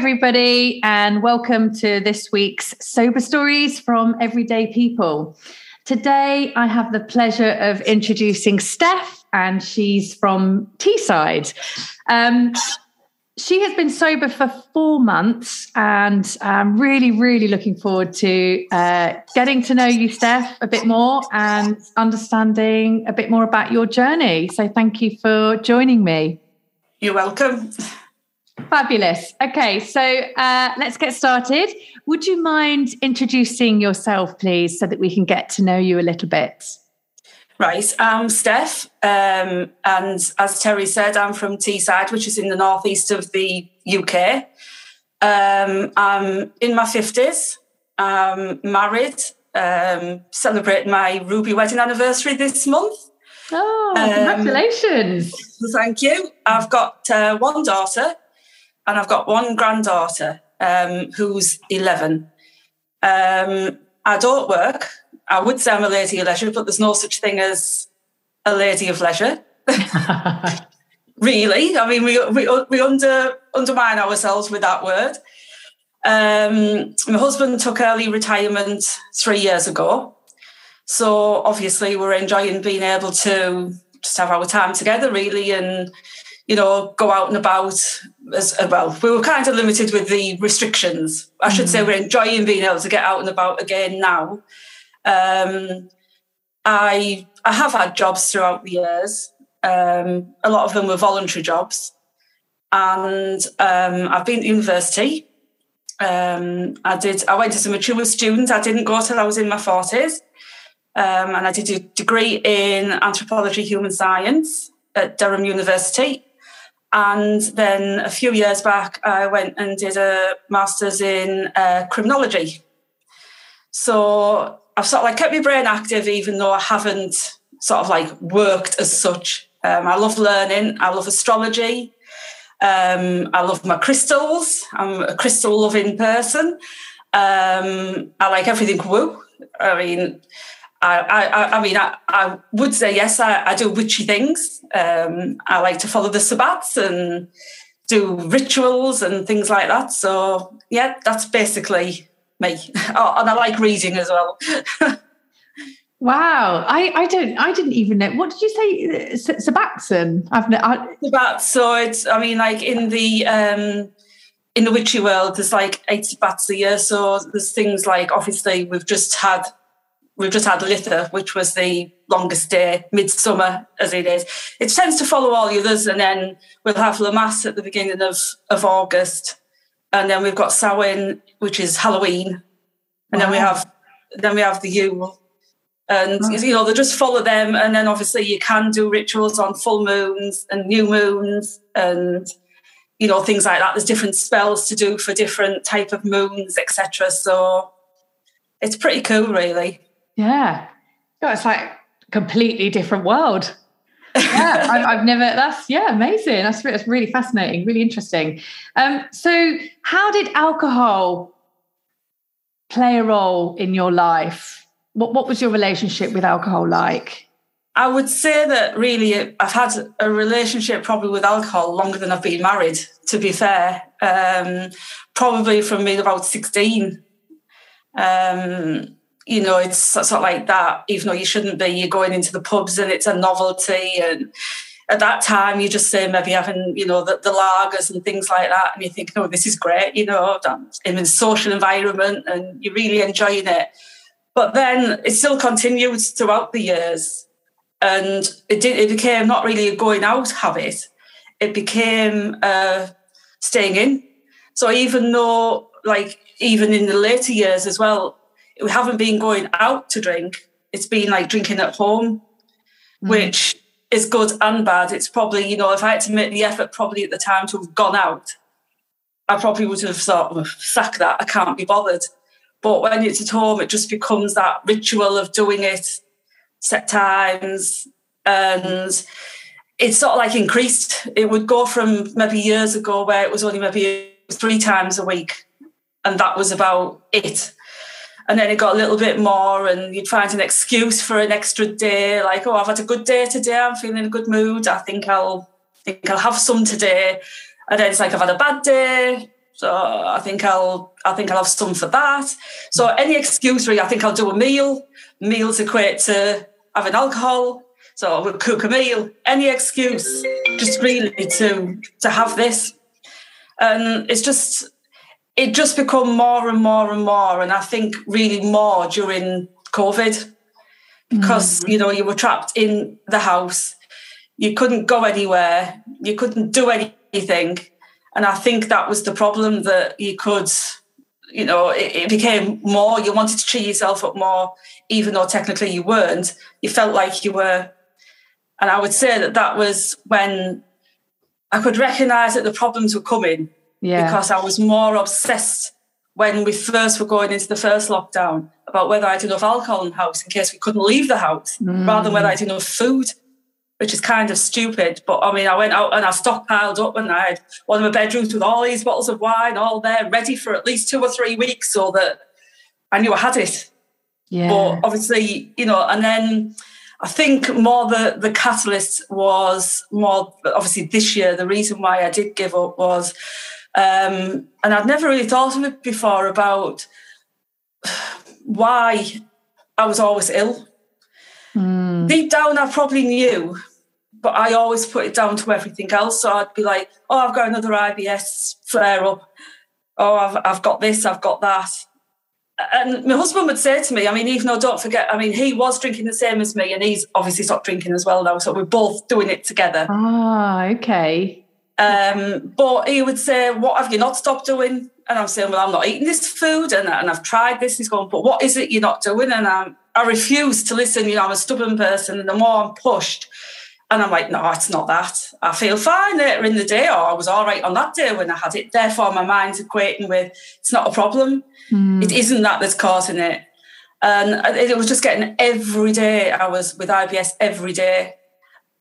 Everybody, and welcome to this week's Sober Stories from Everyday People. Today, I have the pleasure of introducing Steph, and she's from Teesside. Um, she has been sober for four months, and I'm really, really looking forward to uh, getting to know you, Steph, a bit more and understanding a bit more about your journey. So, thank you for joining me. You're welcome. Fabulous. Okay, so uh, let's get started. Would you mind introducing yourself, please, so that we can get to know you a little bit? Right, I'm Steph, um, and as Terry said, I'm from Teesside, which is in the northeast of the UK. Um, I'm in my 50s, I'm married, um, celebrating my Ruby wedding anniversary this month. Oh, congratulations. Um, thank you. I've got uh, one daughter and I've got one granddaughter um, who's 11. Um, I don't work. I would say I'm a lady of leisure, but there's no such thing as a lady of leisure. really, I mean, we we, we under undermine ourselves with that word. Um, my husband took early retirement three years ago, so obviously we're enjoying being able to just have our time together, really, and you know, go out and about as well. We were kind of limited with the restrictions. I should mm. say we're enjoying being able to get out and about again now. Um, I I have had jobs throughout the years. Um, a lot of them were voluntary jobs, and um, I've been to university. Um, I did. I went as a mature student. I didn't go till I was in my forties, um, and I did a degree in anthropology, human science at Durham University. And then a few years back, I went and did a master's in uh, criminology. So I've sort of like kept my brain active, even though I haven't sort of like worked as such. Um, I love learning. I love astrology. Um, I love my crystals. I'm a crystal loving person. Um, I like everything woo. I mean, I, I, I mean, I, I would say yes. I, I do witchy things. Um, I like to follow the sabbats and do rituals and things like that. So yeah, that's basically me. Oh, and I like reading as well. wow, I, I don't, I didn't even know. What did you say, Sabbatson? I've no, I... Sabbats. So it's, I mean, like in the um, in the witchy world, there's like eight sabbats a year. So there's things like obviously we've just had we've just had Litha, which was the longest day, midsummer as it is. It tends to follow all the others, and then we'll have La Lammas at the beginning of, of August, and then we've got Samhain, which is Halloween, and wow. then we have then we have the Yule, and wow. you know they just follow them, and then obviously you can do rituals on full moons and new moons, and you know things like that. There's different spells to do for different type of moons, etc. So it's pretty cool, really. Yeah. It's like a completely different world. yeah, I've, I've, never. That's yeah, amazing. That's that's really fascinating, really interesting. Um, so, how did alcohol play a role in your life? What what was your relationship with alcohol like? I would say that really, I've had a relationship probably with alcohol longer than I've been married. To be fair, um, probably from me about sixteen. Um, you know, it's sort of like that, even though you shouldn't be, you're going into the pubs and it's a novelty. And at that time, you just say maybe having, you know, the, the lagers and things like that. And you think, oh, this is great, you know, in a social environment and you're really enjoying it. But then it still continued throughout the years. And it, did, it became not really a going out habit, it became uh, staying in. So even though, like, even in the later years as well, we haven't been going out to drink. It's been like drinking at home, mm. which is good and bad. It's probably, you know, if I had to make the effort probably at the time to have gone out, I probably would have thought, oh, sack that, I can't be bothered. But when it's at home, it just becomes that ritual of doing it set times and it's sort of like increased. It would go from maybe years ago where it was only maybe three times a week and that was about it. And then it got a little bit more, and you'd find an excuse for an extra day, like, oh, I've had a good day today, I'm feeling in a good mood. I think I'll think I'll have some today. And then it's like I've had a bad day. So I think I'll I think I'll have some for that. So any excuse really, I think I'll do a meal. Meals equate to having alcohol. So we'll cook a meal. Any excuse, just really to to have this. And it's just it just become more and more and more. And I think really more during COVID because, mm. you know, you were trapped in the house. You couldn't go anywhere. You couldn't do anything. And I think that was the problem that you could, you know, it, it became more, you wanted to cheer yourself up more, even though technically you weren't. You felt like you were. And I would say that that was when I could recognize that the problems were coming yeah. because I was more obsessed when we first were going into the first lockdown about whether I had enough alcohol in the house in case we couldn't leave the house, mm. rather than whether I had enough food, which is kind of stupid. But I mean, I went out and I stockpiled up and I had one of my bedrooms with all these bottles of wine all there, ready for at least two or three weeks so that I knew I had it. Yeah. But obviously, you know, and then I think more the, the catalyst was more obviously this year, the reason why I did give up was um, and I'd never really thought of it before about why I was always ill. Mm. Deep down, I probably knew, but I always put it down to everything else. So I'd be like, oh, I've got another IBS flare up. Oh, I've, I've got this, I've got that. And my husband would say to me, I mean, even though don't forget, I mean, he was drinking the same as me and he's obviously stopped drinking as well now. So we're both doing it together. Ah, okay. Um, but he would say, What have you not stopped doing? And I'm saying, Well, I'm not eating this food and, and I've tried this. He's going, But what is it you're not doing? And I'm, I refuse to listen. You know, I'm a stubborn person. And the more I'm pushed, and I'm like, No, it's not that. I feel fine later in the day, or I was all right on that day when I had it. Therefore, my mind's equating with it's not a problem. Mm. It isn't that that's causing it. And it was just getting every day. I was with IBS every day.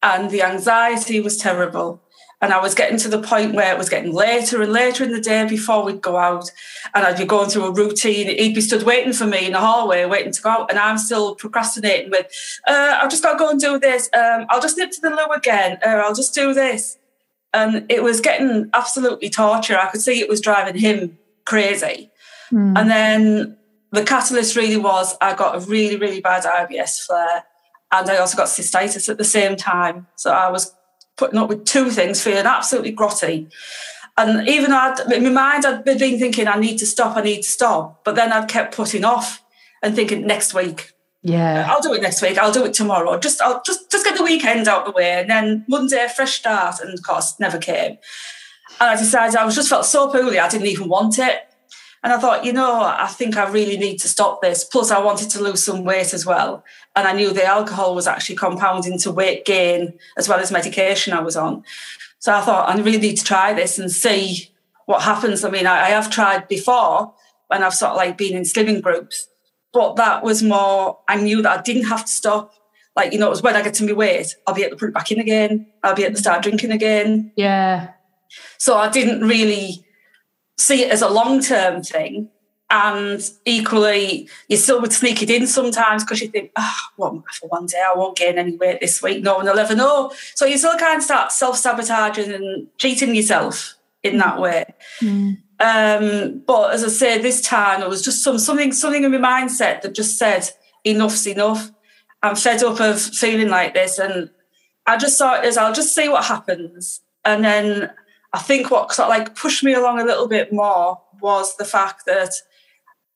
And the anxiety was terrible and I was getting to the point where it was getting later and later in the day before we'd go out. And I'd be going through a routine. He'd be stood waiting for me in the hallway, waiting to go out. And I'm still procrastinating with, uh, I've just got to go and do this. Um, I'll just nip to the loo again. Or uh, I'll just do this. And it was getting absolutely torture. I could see it was driving him crazy. Mm. And then the catalyst really was I got a really, really bad IBS flare. And I also got cystitis at the same time. So I was putting up with two things, feeling absolutely grotty. And even I'd, in my mind, I'd been thinking, I need to stop, I need to stop. But then I'd kept putting off and thinking, next week. Yeah. I'll do it next week. I'll do it tomorrow. Just I'll just just get the weekend out the way. And then Monday, fresh start. And of course, never came. And I decided I was just felt so poorly, I didn't even want it. And I thought, you know, I think I really need to stop this. Plus, I wanted to lose some weight as well. And I knew the alcohol was actually compounding to weight gain as well as medication I was on. So I thought, I really need to try this and see what happens. I mean, I, I have tried before when I've sort of like been in slimming groups, but that was more, I knew that I didn't have to stop. Like, you know, it was when I get to my weight, I'll be able to put it back in again. I'll be able to start drinking again. Yeah. So I didn't really see it as a long term thing. And equally, you still would sneak it in sometimes because you think, oh, well, for one day I won't gain any weight this week. No one will ever know. So you still kind of start self sabotaging and cheating yourself in that way. Mm. Um, but as I say, this time it was just some something something in my mindset that just said, enough's enough. I'm fed up of feeling like this. And I just thought is I'll just see what happens. And then I think what sort of like pushed me along a little bit more was the fact that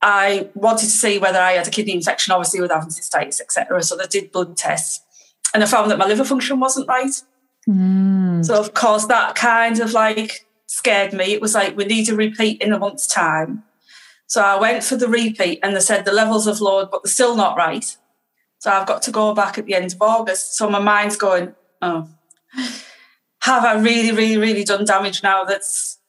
I wanted to see whether I had a kidney infection, obviously with having cystitis, etc. So they did blood tests, and I found that my liver function wasn't right. Mm. So of course that kind of like scared me. It was like we need a repeat in a month's time. So I went for the repeat, and they said the levels have lowered, but they're still not right. So I've got to go back at the end of August. So my mind's going, oh have I really, really, really done damage now that's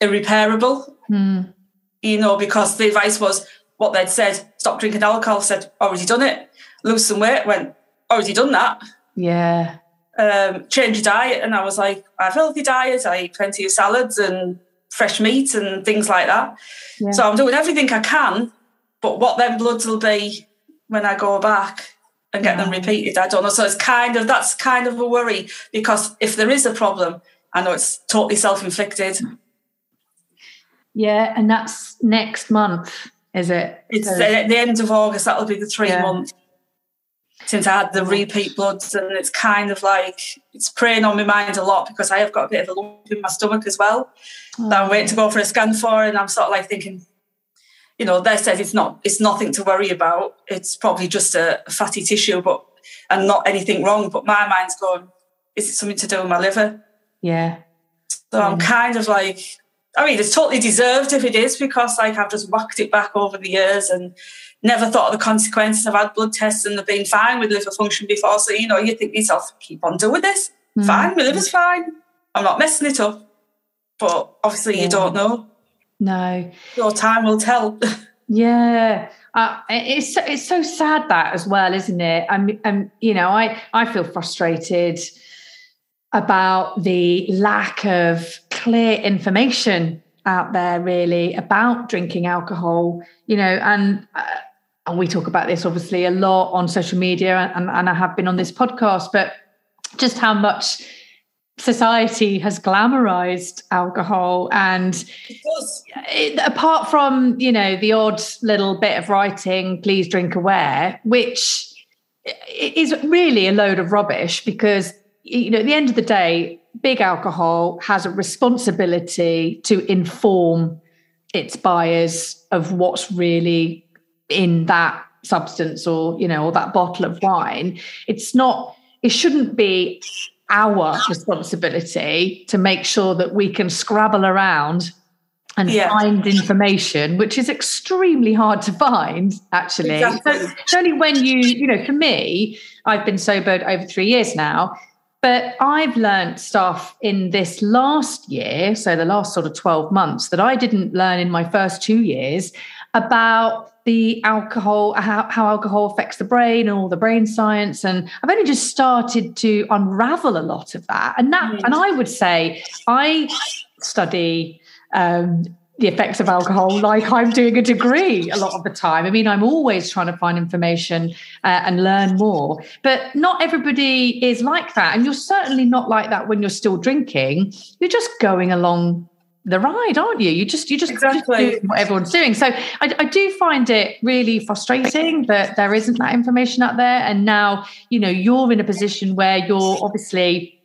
irreparable. Mm. You know, because the advice was what they'd said, stop drinking alcohol, said, already done it. Lose some weight, went, already done that. Yeah. Um, change your diet. And I was like, I have a healthy diet. I eat plenty of salads and fresh meat and things like that. Yeah. So I'm doing everything I can. But what then bloods will be when I go back and get yeah. them repeated, I don't know. So it's kind of that's kind of a worry because if there is a problem, I know it's totally self-inflicted. Yeah, and that's next month, is it? It's so, at the end of August. That'll be the three yeah. months since I had the repeat bloods, and it's kind of like it's preying on my mind a lot because I have got a bit of a lump in my stomach as well oh. that I'm waiting oh. to go for a scan for, and I'm sort of like thinking, you know, they said it's not, it's nothing to worry about. It's probably just a fatty tissue, but and not anything wrong. But my mind's going, is it something to do with my liver? Yeah. So I'm kind of like, I mean, it's totally deserved if it is because like I've just whacked it back over the years and never thought of the consequences. I've had blood tests and they've been fine with liver function before. So, you know, you think yourself, keep on doing this. Mm. Fine, my liver's fine. I'm not messing it up. But obviously yeah. you don't know. No. Your time will tell. yeah. Uh, it's it's so sad that as well, isn't it? I'm, I'm, you know, I I feel frustrated about the lack of clear information out there, really, about drinking alcohol. You know, and uh, and we talk about this obviously a lot on social media, and, and I have been on this podcast, but just how much society has glamorized alcohol and it, apart from you know the odd little bit of writing please drink aware which is really a load of rubbish because you know at the end of the day big alcohol has a responsibility to inform its buyers of what's really in that substance or you know or that bottle of wine. It's not it shouldn't be our responsibility to make sure that we can scrabble around and yeah. find information, which is extremely hard to find, actually. Exactly. So it's only when you, you know, for me, I've been sobered over three years now, but I've learned stuff in this last year, so the last sort of 12 months, that I didn't learn in my first two years about the alcohol, how, how alcohol affects the brain and all the brain science. And I've only just started to unravel a lot of that. And that, and I would say I study um, the effects of alcohol like I'm doing a degree a lot of the time. I mean, I'm always trying to find information uh, and learn more, but not everybody is like that. And you're certainly not like that when you're still drinking. You're just going along the ride, aren't you? You just you just, exactly. just what everyone's doing. So I, I, do find it really frustrating that there isn't that information out there. And now you know you're in a position where you're obviously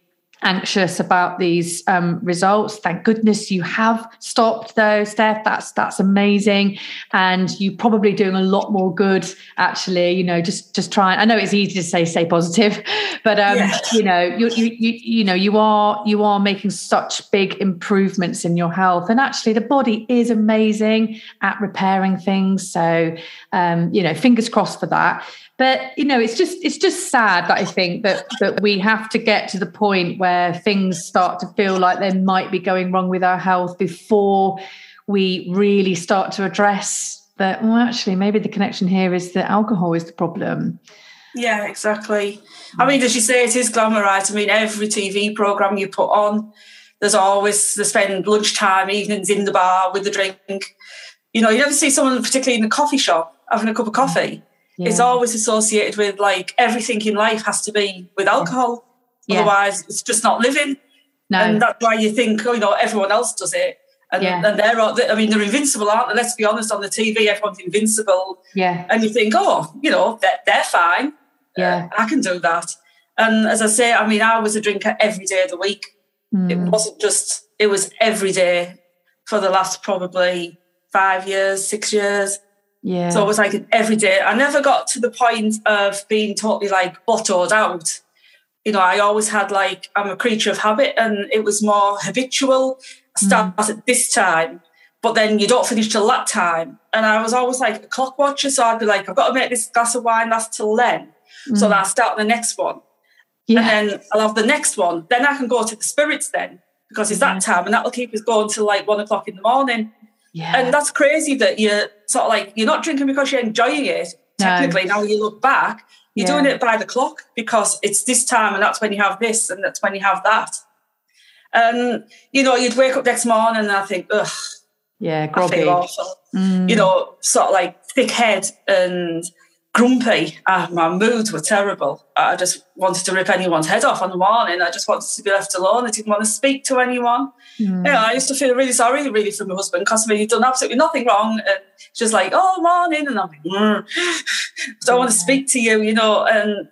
anxious about these um, results. Thank goodness you have stopped though, Steph. That's that's amazing, and you're probably doing a lot more good. Actually, you know, just just try. I know it's easy to say stay positive, but um, yeah. you know, you, you you you know, you are you are making such big improvements in your health, and actually, the body is amazing at repairing things. So, um, you know, fingers crossed for that but you know it's just it's just sad that i think that that we have to get to the point where things start to feel like they might be going wrong with our health before we really start to address that well actually maybe the connection here is that alcohol is the problem. Yeah exactly. I mean as you say it is glamorized. I mean every tv program you put on there's always they spend lunchtime evenings in the bar with the drink. You know you never see someone particularly in a coffee shop having a cup of coffee yeah. it's always associated with like everything in life has to be with alcohol. Yeah. Otherwise, it's just not living. No. And that's why you think, oh, you know, everyone else does it. And, yeah. and they're, I mean, they're invincible, aren't they? Let's be honest, on the TV, everyone's invincible. Yeah. And you think, oh, you know, they're, they're fine. Yeah. Uh, I can do that. And as I say, I mean, I was a drinker every day of the week. Mm. It wasn't just, it was every day for the last probably five years, six years. Yeah. So it was like every day. I never got to the point of being totally like bottled out. You know, I always had like, I'm a creature of habit and it was more habitual. I start mm. at this time, but then you don't finish till that time. And I was always like a clock watcher. So I'd be like, I've got to make this glass of wine last till then. Mm. So that I start the next one. Yeah. And then I'll have the next one. Then I can go to the spirits then. because it's that time and that'll keep us going till like one o'clock in the morning. Yeah. And that's crazy that you're sort of like, you're not drinking because you're enjoying it. No. Technically, now you look back, you're Yeah. doing it by the clock because it's this time and that's when you have this and that's when you have that. And, you know, you'd wake up next morning and I think, ugh, yeah, I groggy. feel awful. Mm. You know, sort of like thick head and grumpy. Ah, my moods were terrible. I just wanted to rip anyone's head off on the morning. I just wanted to be left alone. I didn't want to speak to anyone. Mm. Yeah, I used to feel really sorry, really, for my husband because he'd done absolutely nothing wrong. And just like, oh, morning. And I'm like, mm, I don't want to speak to you, you know. And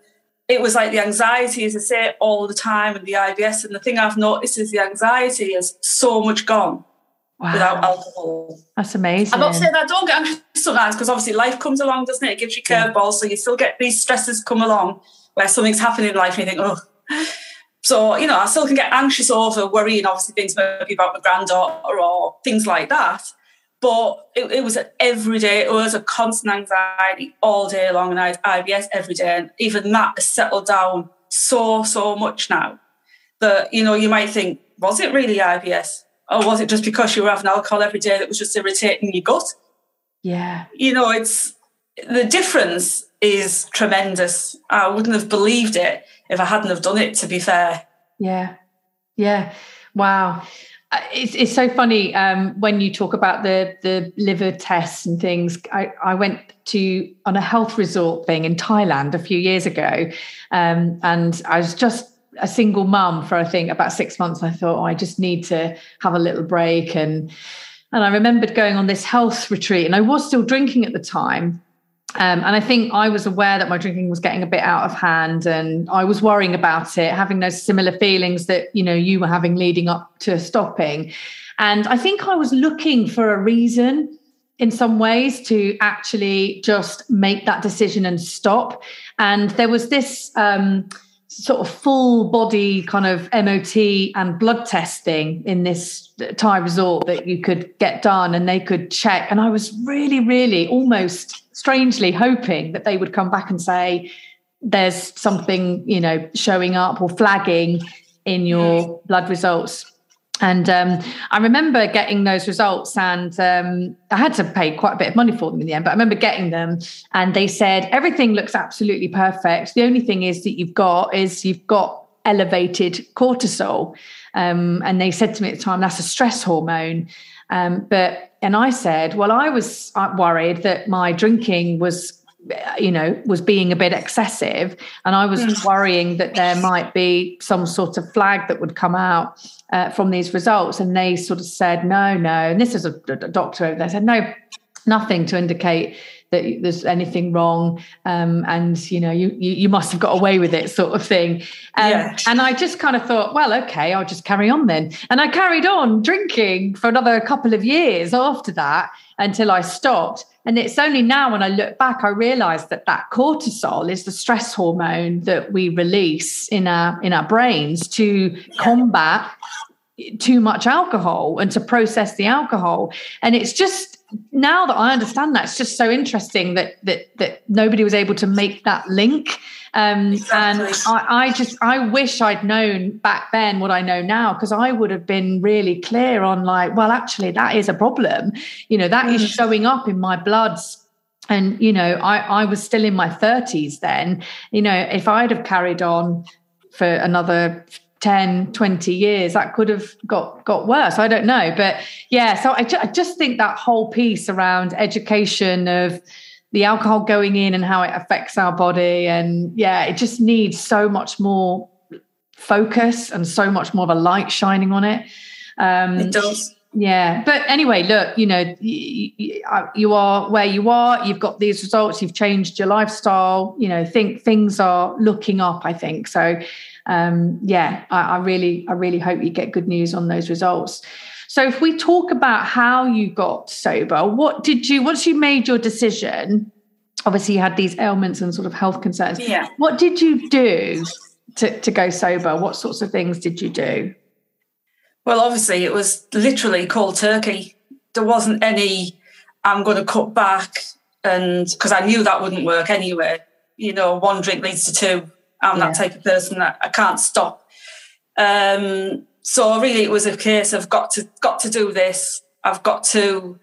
it was like the anxiety, as I say, all the time, and the IBS. And the thing I've noticed is the anxiety is so much gone Wow. without alcohol. That's amazing. I'm not saying that I don't get anxious sometimes because obviously life comes along, doesn't it? It gives you curveballs, so you still get these stresses come along where something's happening in life and you think, oh. So, you know, I still can get anxious over worrying, obviously, things maybe about my granddaughter or things like that. But it, it was everyday, it was a constant anxiety all day long, and I had IBS every day. And even that has settled down so, so much now that, you know, you might think, was it really IBS? Or was it just because you were having alcohol every day that was just irritating your gut? yeah. You know, it's the difference is tremendous. I wouldn't have believed it if I hadn't have done it, to be fair. Yeah. Yeah. Wow. Uh, It's, it's so funny um, when you talk about the the liver tests and things. I, I went to on a health resort thing in Thailand a few years ago, um, and I was just a single mum for I think about six months. I thought oh, I just need to have a little break, and and I remembered going on this health retreat, and I was still drinking at the time. Um, and I think I was aware that my drinking was getting a bit out of hand, and I was worrying about it, having those similar feelings that you know you were having leading up to stopping. And I think I was looking for a reason in some ways to actually just make that decision and stop. And there was this um, sort of full body kind of MOT and blood testing in this Thai resort that you could get done and they could check. And I was really, really almost strangely hoping that they would come back and say, there's something, you know, showing up or flagging in your blood results. And um, I remember getting those results, and um, I had to pay quite a bit of money for them in the end. But I remember getting them, and they said everything looks absolutely perfect. The only thing is that you've got is you've got elevated cortisol, um, and they said to me at the time that's a stress hormone. Um, but and I said, well, I was uh, worried that my drinking was you know was being a bit excessive. And i was Mm. worrying that there might be some sort of flag that would come out uh, from these results. And they sort of said no no. And this is a, a doctor over there said no nothing to indicate that there's anything wrong. Um, and you know you, you you must have got away with it sort of thing. Um, Yeah. and i just kind of thought well okay i'll just carry on then. And i carried on drinking for another couple of years after that until i stopped and it's only now when I look back, I realize that that cortisol is the stress hormone that we release in our in our brains to combat too much alcohol and to process the alcohol. And it's just now that I understand that, it's just so interesting that that that nobody was able to make that link. Um, Exactly. And I, I just I wish I'd known back then what I know now because I would have been really clear on like, well, actually, that is a problem. You know, that is Mm. showing up in my bloods. And you know, I I was still in my 30s then. You know, if I'd have carried on for another 10 20 years that could have got got worse i don't know but yeah so I, ju- I just think that whole piece around education of the alcohol going in and how it affects our body and yeah it just needs so much more focus and so much more of a light shining on it um It does. yeah, but anyway, look, you know, you, you are where you are. You've got these results. You've changed your lifestyle. You know, think things are looking up. I think so. Um, yeah, I, I really, I really hope you get good news on those results. So, if we talk about how you got sober, what did you once you made your decision? Obviously, you had these ailments and sort of health concerns. Yeah. What did you do to to go sober? What sorts of things did you do? Well, obviously, it was literally cold turkey. There wasn't any, I'm going to cut back, and because I knew that wouldn't work anyway. You know, one drink leads to two. I'm that type of person that I can't stop. Um, so really, it was a case of got to got to do this. I've got to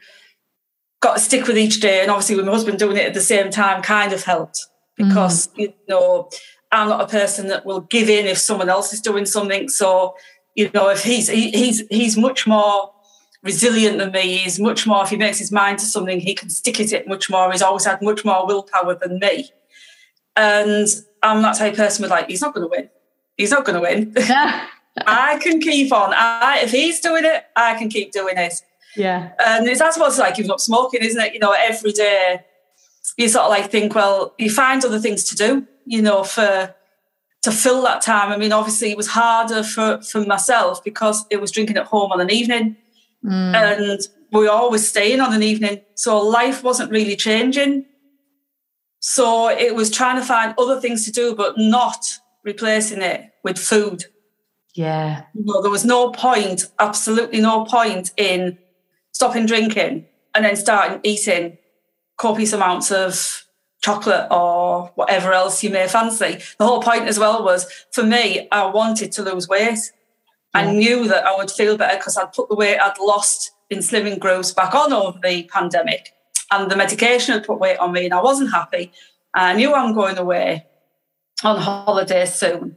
got to stick with each day, and obviously, with my husband doing it at the same time, kind of helped because mm. you know I'm not a person that will give in if someone else is doing something. So you know, if he's he, he's he's much more resilient than me. He's much more. If he makes his mind to something, he can stick at it much more. He's always had much more willpower than me. And I'm that type of person with like, he's not going to win. He's not going to win. I can keep on. I, if he's doing it, I can keep doing it. Yeah. And that's what it's like giving up smoking, isn't it? You know, every day you sort of like think, well, you find other things to do, you know, for to fill that time. I mean, obviously it was harder for, for myself because it was drinking at home on an evening. Mm. And we were always staying on an evening. So life wasn't really changing. So it was trying to find other things to do, but not replacing it with food. Yeah. Well, there was no point, absolutely no point in stopping drinking and then starting eating copious amounts of chocolate or whatever else you may fancy. The whole point as well was for me, I wanted to lose weight. Yeah. I knew that I would feel better because I'd put the weight I'd lost in slimming growths back on over the pandemic. And the medication had put weight on me and I wasn't happy. I knew I'm going away on holiday soon.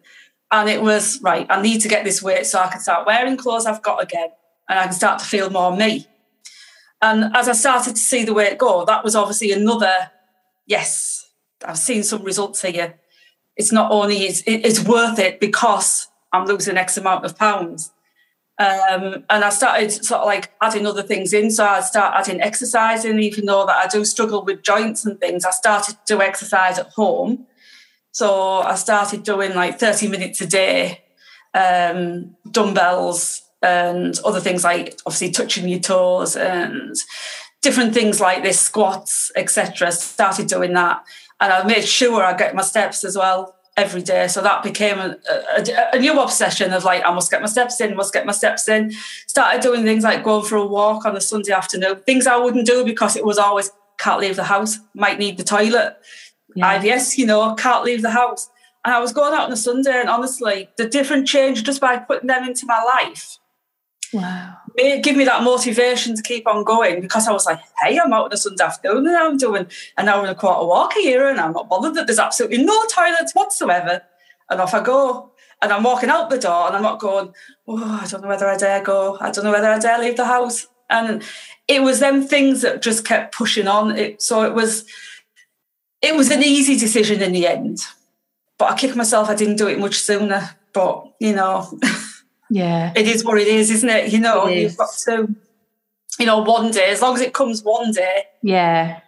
And it was right, I need to get this weight so I can start wearing clothes I've got again and I can start to feel more me. And as I started to see the weight go, that was obviously another yes, I've seen some results here. It's not only it's, it's worth it because I'm losing X amount of pounds. Um, and I started sort of like adding other things in. So I start adding exercising, even though that I do struggle with joints and things. I started to exercise at home. So I started doing like 30 minutes a day, um, dumbbells and other things like obviously touching your toes and different things like this, squats, etc. Started doing that. And I made sure I get my steps as well every day. So that became a, a, a, new obsession of like, I must get my steps in, must get my steps in. Started doing things like going for a walk on a Sunday afternoon, things I wouldn't do because it was always can't leave the house, might need the toilet yeah. IBS, you know, can't leave the house. And I was going out on a Sunday, and honestly, the different change just by putting them into my life. Wow. It gave me that motivation to keep on going because I was like, hey, I'm out on a Sunday afternoon and I'm doing an hour and a quarter walk here and I'm not bothered that there's absolutely no toilets whatsoever. And off I go. And I'm walking out the door and I'm not going, oh, I don't know whether I dare go. I don't know whether I dare leave the house. And it was them things that just kept pushing on. It, so it was it was an easy decision in the end. But I kicked myself, I didn't do it much sooner. But, you know, yeah, it is what it is, isn't it? You know, it you've got to, you know, one day, as long as it comes one day, yeah,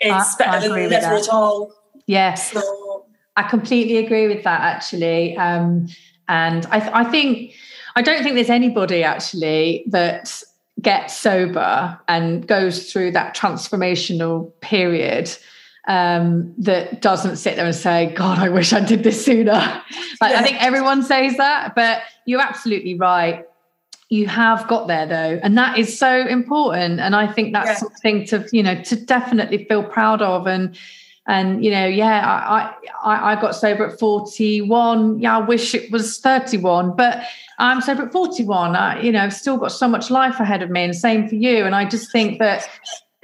it's I, better I than never at all. Yes. So, I completely agree with that actually. Um, and I, I think, I don't think there's anybody actually that gets sober and goes through that transformational period um, that doesn't sit there and say, God, I wish I did this sooner. like, yeah. I think everyone says that, but you're absolutely right. You have got there though, and that is so important. And I think that's yeah. something to, you know, to definitely feel proud of. And and you know, yeah, I I, I got sober at 41. Yeah, I wish it was 31, but I'm sober at 41. I, you know, I've still got so much life ahead of me, and same for you. And I just think that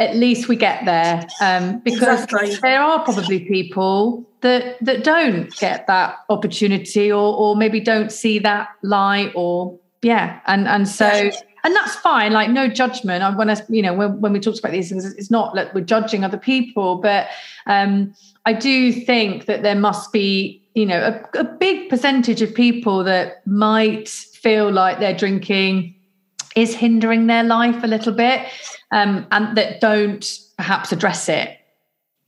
at least we get there um, because exactly. there are probably people that that don't get that opportunity or or maybe don't see that light or yeah and and so and that's fine like no judgment I when I you know when, when we talk about these things it's not that we're judging other people but um, I do think that there must be you know a, a big percentage of people that might feel like they're drinking is hindering their life a little bit um, and that don't perhaps address it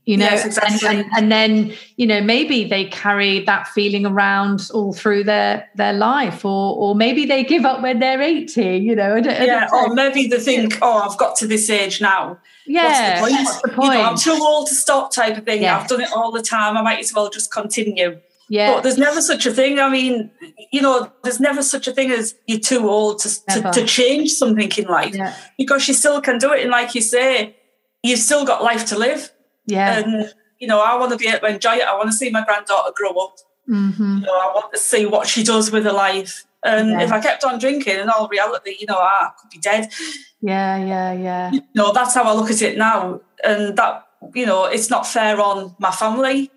you know? Yes, exactly. and, and, and, then you know maybe they carry that feeling around all through their their life or or maybe they give up when they're 80 you know? I don't, yeah or maybe they think oh i've got to this age now. Yeah what's the point, what's the point? You know, i'm too old to stop type of thing. Yeah. i've done it all the time. I might as well just continue yeah. But there's never such a thing. I mean, you know, there's never such a thing as you're too old to, to, to, change something in life yeah. because you still can do it. And like you say, you've still got life to live. Yeah. And, you know, I want to be able to enjoy it. I want to see my granddaughter grow up. Mm-hmm. You know, I want to see what she does with her life. And yeah. if I kept on drinking, in all reality, you know, I could be dead. Yeah, yeah, yeah. You know, that's how I look at it now. And that, you know, it's not fair on my family,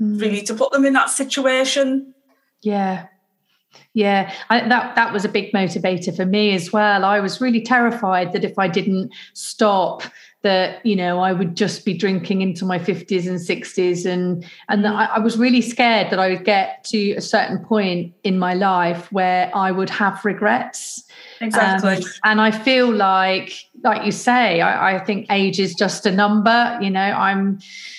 mm. really, to put them in that situation. Yeah. Yeah, I, that that was a big motivator for me as well. I was really terrified that if I didn't stop, that you know I would just be drinking into my fifties and sixties, and and I, I, was really scared that I would get to a certain point in my life where I would have regrets. Exactly, um, and I feel like, like you say, I, I think age is just a number. You know, I'm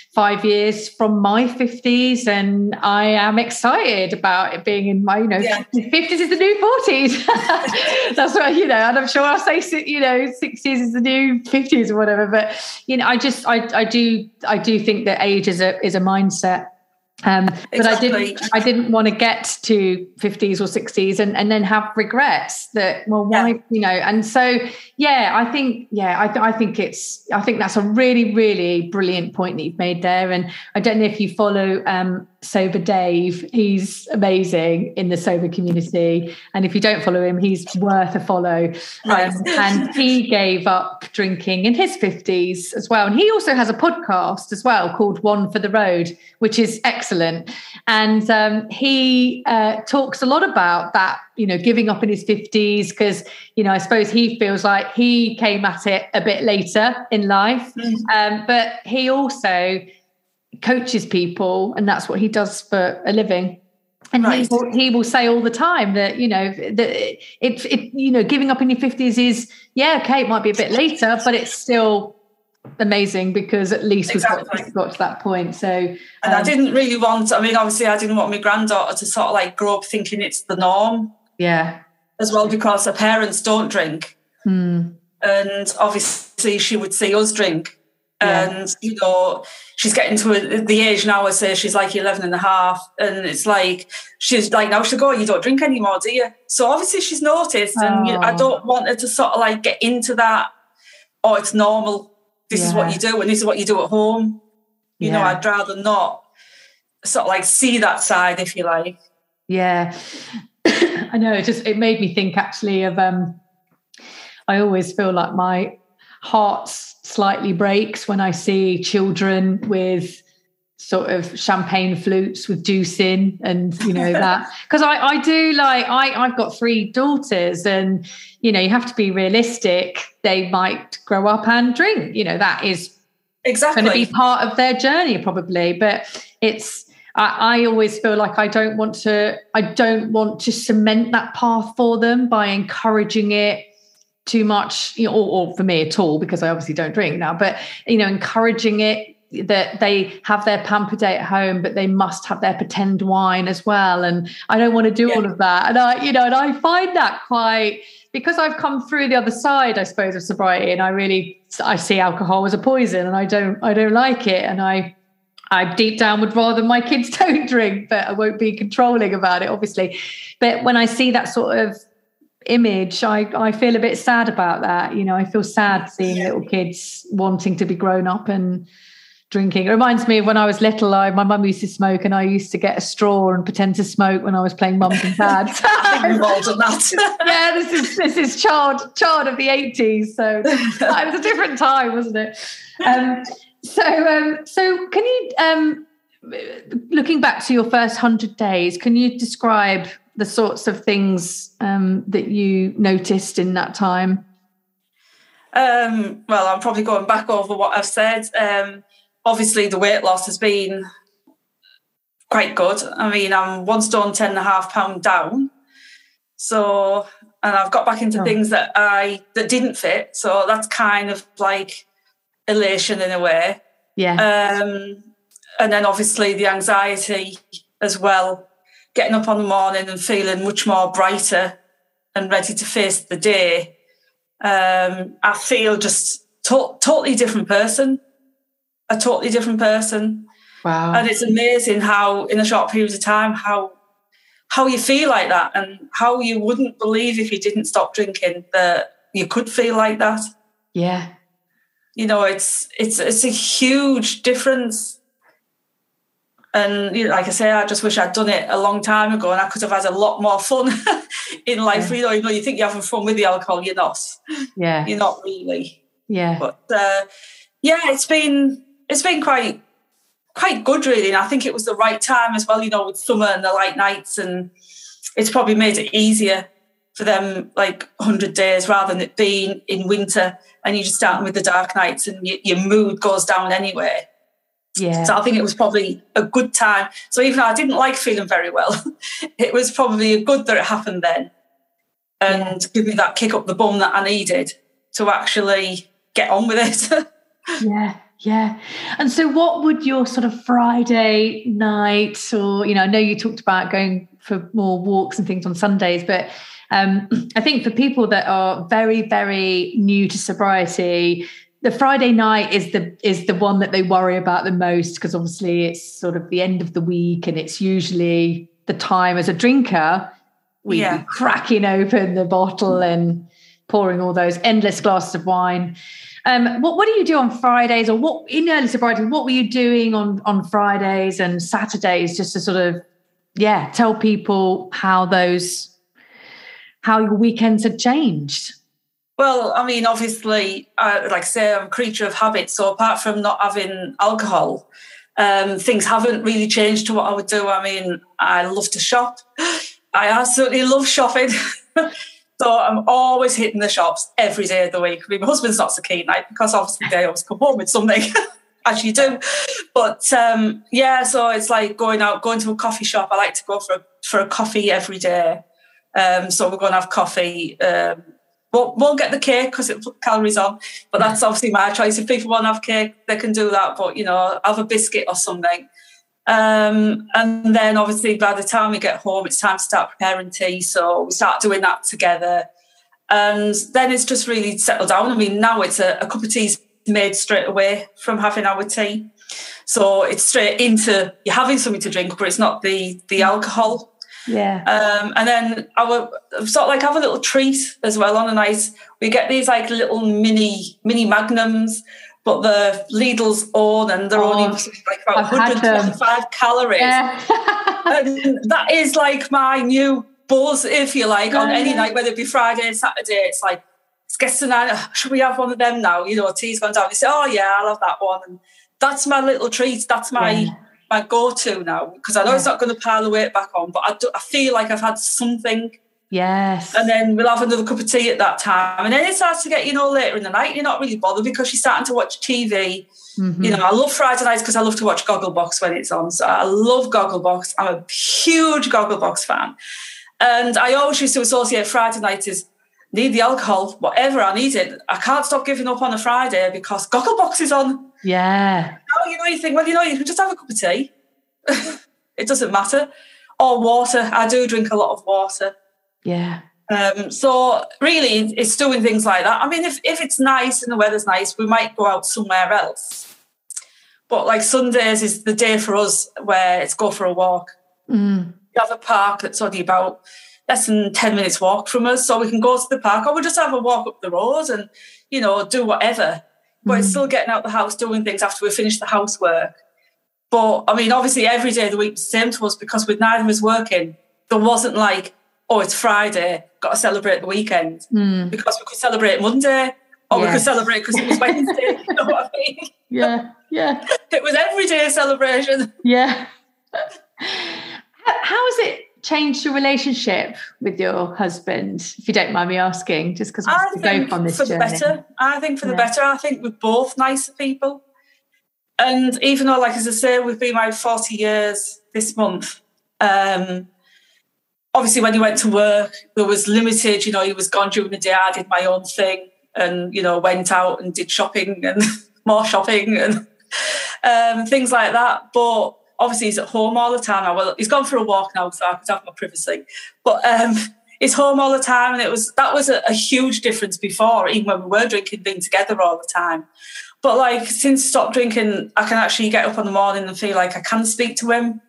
five years from my 50s and I am excited about it being in my, you know, yeah. 50s is the new 40s. That's what, you know, and I'm sure I'll say, you know, 60s is the new 50s or whatever. But, you know, I just, I, I do, I do think that age is a, is a mindset um, but exactly. I didn't. I didn't want to get to fifties or sixties and, and then have regrets that. Well, why yeah. you know? And so, yeah, I think yeah, I, I think it's. I think that's a really really brilliant point that you've made there. And I don't know if you follow um, Sober Dave. He's amazing in the sober community. And if you don't follow him, he's worth a follow. Um, and he gave up drinking in his 50s as well. And he also has a podcast as well called One for the Road, which is excellent. And um, he uh, talks a lot about that, you know, giving up in his 50s, because, you know, I suppose he feels like he came at it a bit later in life. Mm. Um, but he also, coaches people and that's what he does for a living and right. he, will, he will say all the time that you know that it, it you know giving up in your 50s is yeah okay it might be a bit later but it's still amazing because at least exactly. we've, got, to that point so and um, i didn't really want i mean obviously i didn't want my granddaughter to sort of like grow up thinking it's the norm yeah as well because her parents don't drink hmm. and obviously she would see us drink yeah. and you know she's getting to the age now i say she's like 11 and a half and it's like she's like now she'll go you don't drink anymore do you so obviously she's noticed oh. and you, i oh. don't want her to sort of like get into that oh it's normal this yeah. is what you do and this is what you do at home you yeah. know i'd rather not sort of like see that side if you like yeah i know it just it made me think actually of um i always feel like my heart's slightly breaks when I see children with sort of champagne flutes with juice in and you know that. Because I, I do like I, I've got three daughters and you know you have to be realistic. They might grow up and drink you know that is exactly going to be part of their journey probably but it's I, I always feel like I don't want to I don't want to cement that path for them by encouraging it too much, you know, or, or for me at all, because I obviously don't drink now, but, you know, encouraging it that they have their pamper day at home, but they must have their pretend wine as well. And I don't want to do yeah. all of that. And I, you know, and I find that quite because I've come through the other side, I suppose, of sobriety, and I really I see alcohol as a poison, and I don't I don't like it, and I I deep down would rather my kids don't drink, but I won't be controlling about it, obviously. But when I see that sort of image i i feel a bit sad about that you know i feel sad seeing little kids wanting to be grown up and drinking. It reminds me of when i was little I, my mum used to smoke and i used to get a straw and pretend to smoke when i was playing mums and dads. Yeah this is this is child child of the 80s so it was a different time wasn't it? Um, so um, so can you um, looking back to your first 100 days can you describe the sorts of things um, that you noticed in that time? Um, well, I'm probably going back over what I've said. Um, obviously, the weight loss has been quite good. I mean, I'm one stone, ten and a half pound down. So, and I've got back into oh. things that I that didn't fit. So that's kind of like elation in a way. Yeah. Um, and then obviously the anxiety as well getting up on the morning and feeling much more brighter and ready to face the day. Um, I feel just to- totally different person, a totally different person. Wow. And it's amazing how in a short period of time, how how you feel like that and how you wouldn't believe if you didn't stop drinking that you could feel like that. Yeah. You know, it's it's it's a huge difference And you know, like I say, I just wish I'd done it a long time ago, and I could have had a lot more fun in life. Yeah. You know, you know, you think you're having fun with the alcohol, you're not. Yeah, you're not really. Yeah, but uh, yeah, it's been it's been quite quite good, really. And I think it was the right time as well. You know, with summer and the light nights, and it's probably made it easier for them, like 100 days, rather than it being in winter and you're just starting with the dark nights and you, your mood goes down anyway. Yeah. So I think it was probably a good time. So even though I didn't like feeling very well, it was probably a good that it happened then and yeah. give me that kick up the bum that I needed to actually get on with it. yeah. Yeah. And so what would your sort of Friday night or, you know, I know you talked about going for more walks and things on Sundays, but um, I think for people that are very, very new to sobriety, the Friday night is the is the one that they worry about the most because obviously it's sort of the end of the week and it's usually the time as a drinker we yeah. cracking open the bottle and pouring all those endless glasses of wine. Um, what what do you do on Fridays or what in early sobriety? What were you doing on on Fridays and Saturdays just to sort of yeah tell people how those how your weekends had changed? Well, I mean, obviously, uh, like I say, I'm a creature of habit. So apart from not having alcohol, um, things haven't really changed to what I would do. I mean, I love to shop. I absolutely love shopping. so I'm always hitting the shops every day of the week. I mean, my husband's not so keen, right? Because obviously they always come home with something, as you do. But um, yeah, so it's like going out, going to a coffee shop. I like to go for a, for a coffee every day. Um, so we're going to have coffee. Won't, won't get the cake because it put calories on, but that's obviously my choice. If people want to have cake, they can do that. But you know, have a biscuit or something. Um, and then obviously by the time we get home, it's time to start preparing tea. So we start doing that together. And then it's just really settled down. I mean, now it's a, a cup of tea made straight away from having our tea. So it's straight into you're having something to drink, but it's not the the alcohol. Yeah. Um, and then our sort of like have a little treat as well on a night. We get these like little mini mini magnums, but the Lidl's own and they're oh, only like about 125 calories. Yeah. and that is like my new buzz, if you like, on any night, whether it be Friday, Saturday. It's like it's gets to night. Should we have one of them now? You know, tea's gone down. You say, oh yeah, I love that one. And that's my little treat. That's my. Yeah my go-to now because I know yeah. it's not going to pile the weight back on, but I, do, I feel like I've had something. Yes. And then we'll have another cup of tea at that time. And then it starts to get, you know, later in the night, you're not really bothered because you're starting to watch TV. Mm-hmm. You know, I love Friday nights because I love to watch Gogglebox when it's on. So I love Gogglebox. I'm a huge Gogglebox fan. And I always used to associate Friday nights as need the alcohol, whatever I need it. I can't stop giving up on a Friday because Gogglebox is on. Yeah. Oh, you know, you think, well, you know, you can just have a cup of tea. it doesn't matter. Or water. I do drink a lot of water. Yeah. Um, so really, it's doing things like that. I mean, if, if it's nice and the weather's nice, we might go out somewhere else. But like Sundays is the day for us where it's go for a walk. Mm. We have a park that's only about less than 10 minutes walk from us. So we can go to the park or we'll just have a walk up the road and, you know, do whatever. But mm. it's still getting out the house, doing things after we finish the housework. But I mean, obviously, every day of the week was the same to us because with neither of us working, there wasn't like, oh, it's Friday, got to celebrate the weekend. Mm. Because we could celebrate Monday or yes. we could celebrate because it was Wednesday. you know what I mean? Yeah, yeah. it was everyday a celebration. Yeah. How is it changed your relationship with your husband, if you don't mind me asking, just because we go on this for journey? the better. I think for yeah. the better. I think we're both nicer people. And even though, like as I say, we've been married 40 years this month, um, obviously when he went to work, there was limited, you know, he was gone during the day, I did my own thing and, you know, went out and did shopping and more shopping and um, things like that. But obviously he's at home all the time. Well, he's gone for a walk now, so I could have my privacy. But um, he's home all the time, and it was that was a, a, huge difference before, even when we were drinking, being together all the time. But like since stopped drinking, I can actually get up in the morning and feel like I can speak to him,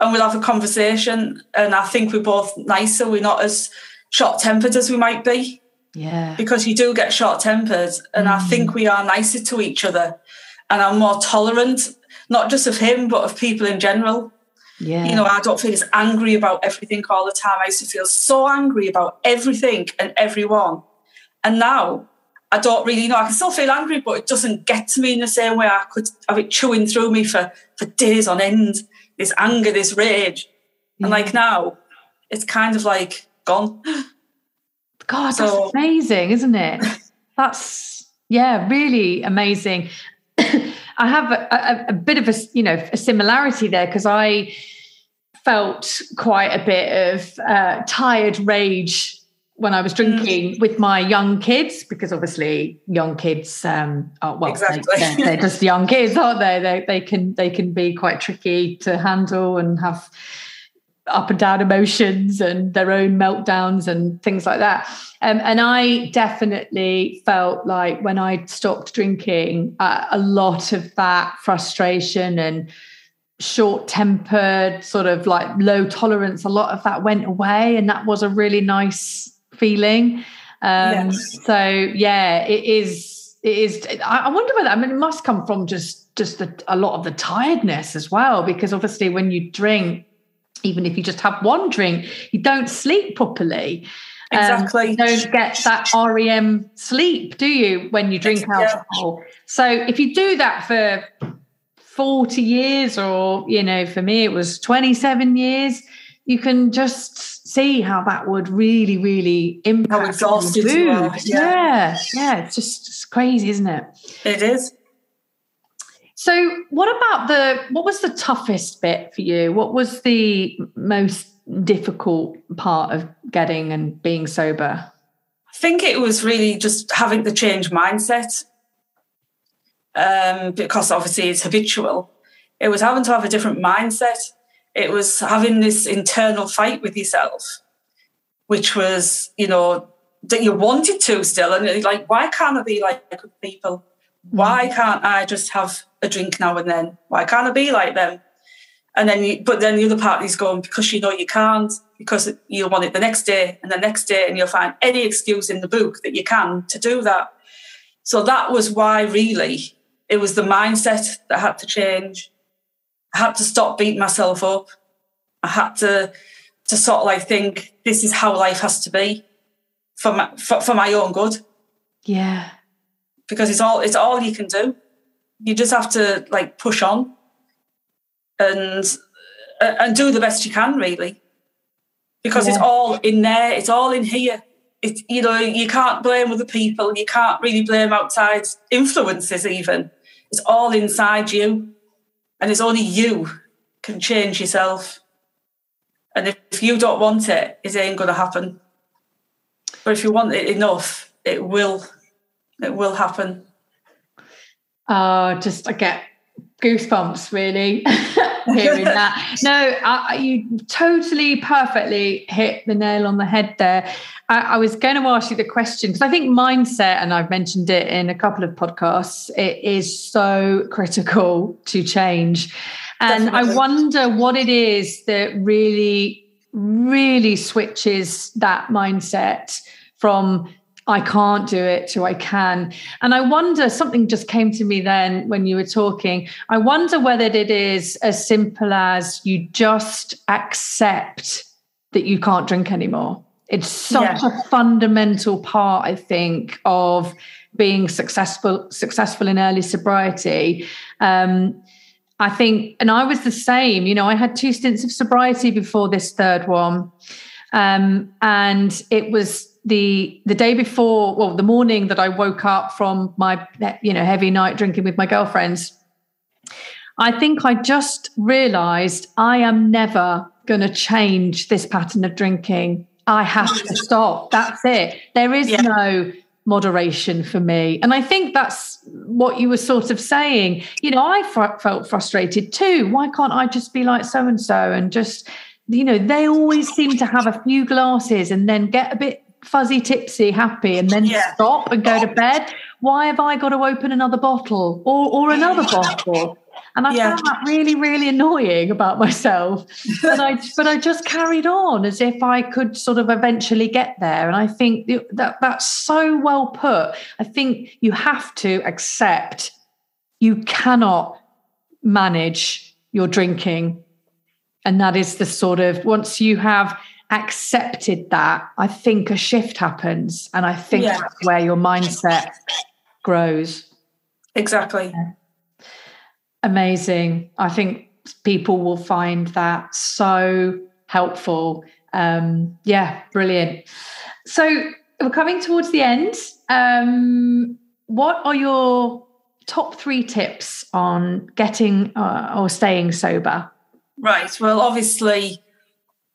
and we'll have a conversation. And I think we're both nicer. We're not as short tempered as we might be. Yeah. Because you do get short tempered, and mm. I think we are nicer to each other. and I'm more tolerant, not just of him, but of people in general. Yeah. You know, I don't feel as angry about everything all the time. I used to feel so angry about everything and everyone. And now I don't really know. I can still feel angry, but it doesn't get to me in the same way I could have it chewing through me for, for days on end. This anger, this rage. Yeah. And like now, it's kind of like gone. God, so, that's amazing, isn't it? that's yeah, really amazing. I have a, a, a, bit of a you know a similarity there because I felt quite a bit of uh, tired rage when I was drinking mm. with my young kids because obviously young kids um are well exactly. they, are they're just young kids aren't they? they they can they can be quite tricky to handle and have up and down emotions and their own meltdowns and things like that. Um, and I definitely felt like when I stopped drinking, uh, a lot of that frustration and short tempered, sort of like low tolerance, a lot of that went away. And that was a really nice feeling. Um, yes. So, yeah, it is. It is. I wonder whether I mean it must come from just just the, a lot of the tiredness as well, because obviously when you drink, even if you just have one drink, you don't sleep properly. Um, exactly. Um, don't get that REM sleep, do you, when you drink alcohol? Yeah. So if you do that for 40 years, or, you know, for me, it was 27 years, you can just see how that would really, really impact how exhausted are. Yeah. yeah. yeah, It's just it's crazy, isn't it? It is. So, what about the what was the toughest bit for you? What was the most difficult part of getting and being sober? I think it was really just having to change mindset um, because obviously it's habitual. It was having to have a different mindset. It was having this internal fight with yourself, which was, you know, that you wanted to still. And like, why can't I be like people? Why mm. can't I just have a drink now and then? Why can't I be like them? And then, you, but then the other party's going because you know you can't, because you want it the next day and the next day, and you'll find any excuse in the book that you can to do that. So that was why, really, it was the mindset that had to change. I had to stop beating myself up. I had to to sort of like think this is how life has to be for my for, for my own good. Yeah because it's all it's all you can do. You just have to like push on and uh, and do the best you can, really, because yeah. it's all in there. It's all in here. It, you know, you can't blame other people. You can't really blame outside influences. Even it's all inside you, and it's only you can change yourself. And if, if you don't want it, it ain't going to happen. But if you want it enough, it will it will happen. Oh, just I get goosebumps really hearing that. No, I, you totally perfectly hit the nail on the head there. I, I was going to ask you the question because I think mindset, and I've mentioned it in a couple of podcasts, it is so critical to change. And Definitely. I wonder what it is that really, really switches that mindset from I can't do it to I can. And I wonder, something just came to me then when you were talking. I wonder whether it is as simple as you just accept that you can't drink anymore. It's such yeah. a fundamental part, I think, of being successful successful in early sobriety. Um, I think, and I was the same. You know, I had two stints of sobriety before this third one, um, and it was the the day before well the morning that i woke up from my you know heavy night drinking with my girlfriends i think i just realized i am never going to change this pattern of drinking. I have to stop. That's it. There is yeah. no moderation for me. And i think that's what you were sort of saying. You know i felt frustrated too. Why can't i just be like so and so and just you know they always seem to have a few glasses and then get a bit fuzzy, tipsy, happy, and then yeah. stop and go to bed. Why have I got to open another bottle or or another bottle? And I yeah. found that really, really annoying about myself. but I but I just carried on as if I could sort of eventually get there. And I think that that's so well put. I think you have to accept you cannot manage your drinking. And that is the sort of once you have accepted that, I think a shift happens. And I think yeah. that's where your mindset grows. Exactly. Amazing. I think people will find that so helpful. Um, yeah, brilliant. So we're coming towards the end. Um, what are your top three tips on getting uh, or staying sober? Right. Well, obviously,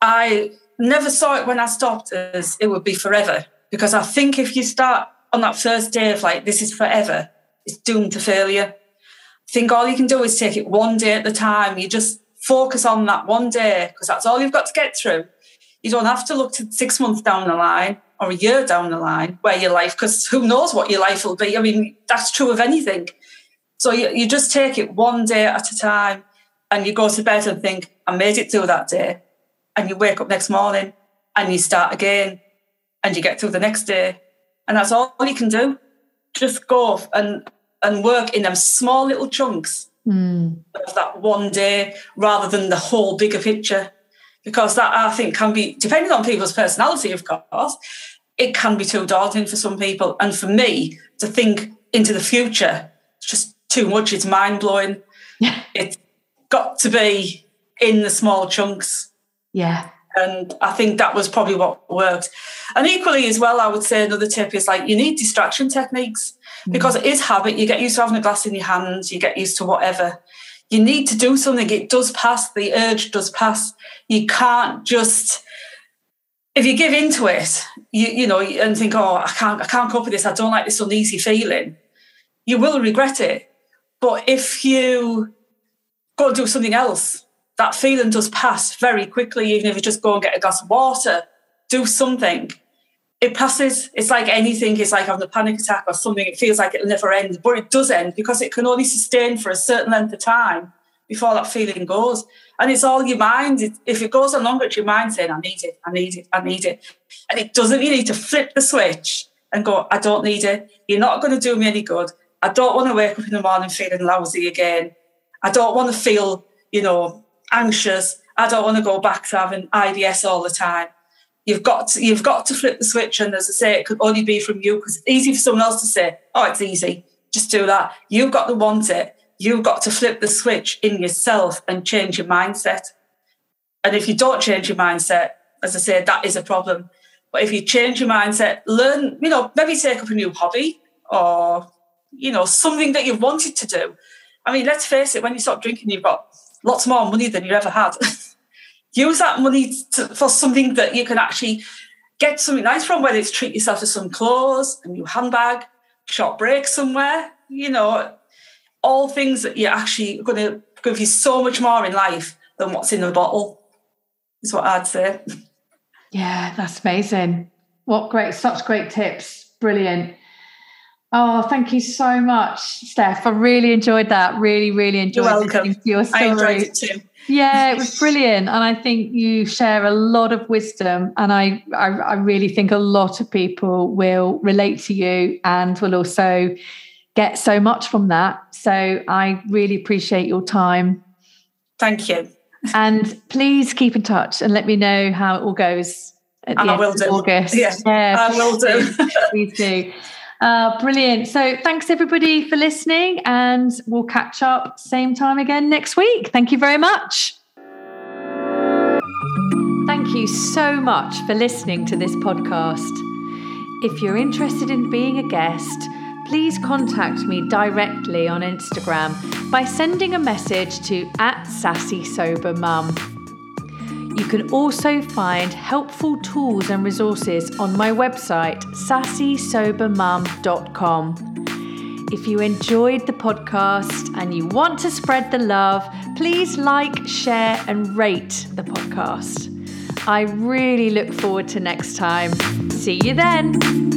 I never saw it when I stopped as it would be forever because I think if you start on that first day of like, this is forever, it's doomed to failure. I think all you can do is take it one day at a time. You just focus on that one day because that's all you've got to get through. You don't have to look to six months down the line or a year down the line where your life, because who knows what your life will be. I mean, that's true of anything. So you, you just take it one day at a time and you go to bed and think, I made it through that day. And you wake up next morning and you start again and you get through the next day. And that's all you can do. Just go and and work in them small little chunks mm. of that one day rather than the whole bigger picture. Because that I think can be, depending on people's personality, of course, it can be too daunting for some people. And for me, to think into the future, it's just too much. It's mind blowing. Yeah. It's got to be in the small chunks. Yeah. And I think that was probably what worked. And equally, as well, I would say another tip is like you need distraction techniques mm. because it is habit. You get used to having a glass in your hands, you get used to whatever. You need to do something. It does pass, the urge does pass. You can't just if you give into it, you you know, and think, oh, I can't, I can't cope with this. I don't like this uneasy feeling. You will regret it. But if you go and do something else, that feeling does pass very quickly, even if you just go and get a glass of water, do something. It passes. It's like anything. It's like having a panic attack or something. It feels like it'll never end, but it does end because it can only sustain for a certain length of time before that feeling goes. And it's all your mind. if it goes on longer, it's your mind saying, I need it, I need it, I need it. And it doesn't, you need to flip the switch and go, I don't need it. You're not going to do me any good. I don't want to wake up in the morning feeling lousy again. I don't want to feel, you know, anxious. I don't want to go back to having IBS all the time. You've got to, you've got to flip the switch, and as I say, it could only be from you because it's easy for someone else to say, "Oh, it's easy, just do that." You've got to want it. You've got to flip the switch in yourself and change your mindset. And if you don't change your mindset, as I say, that is a problem. But if you change your mindset, learn, you know, maybe take up a new hobby or you know, something that you've wanted to do. I mean, let's face it, when you stop drinking, you've got lots more money than you ever had. Use that money to, for something that you can actually get something nice from, whether it's treat yourself to some clothes, a new handbag, short break somewhere, you know, all things that you're actually going to give you so much more in life than what's in the bottle, is what I'd say. Yeah, that's amazing. What great, such great tips. Brilliant. Oh, thank you so much, Steph. I really enjoyed that. Really, really enjoyed You're welcome. your story. I enjoyed it too. Yeah, it was brilliant. And I think you share a lot of wisdom. And I, I, I really think a lot of people will relate to you and will also get so much from that. So I really appreciate your time. Thank you. And please keep in touch and let me know how it all goes at the I end will of do. August. Yeah, yeah I will do. please do. Uh, brilliant. So thanks everybody for listening, and we'll catch up same time again next week. Thank you very much. Thank you so much for listening to this podcast. If you're interested in being a guest, please contact me directly on Instagram by sending a message to at sassy sober mum. You can also find helpful tools and resources on my website, sassysobermum.com. If you enjoyed the podcast and you want to spread the love, please like, share, and rate the podcast. I really look forward to next time. See you then.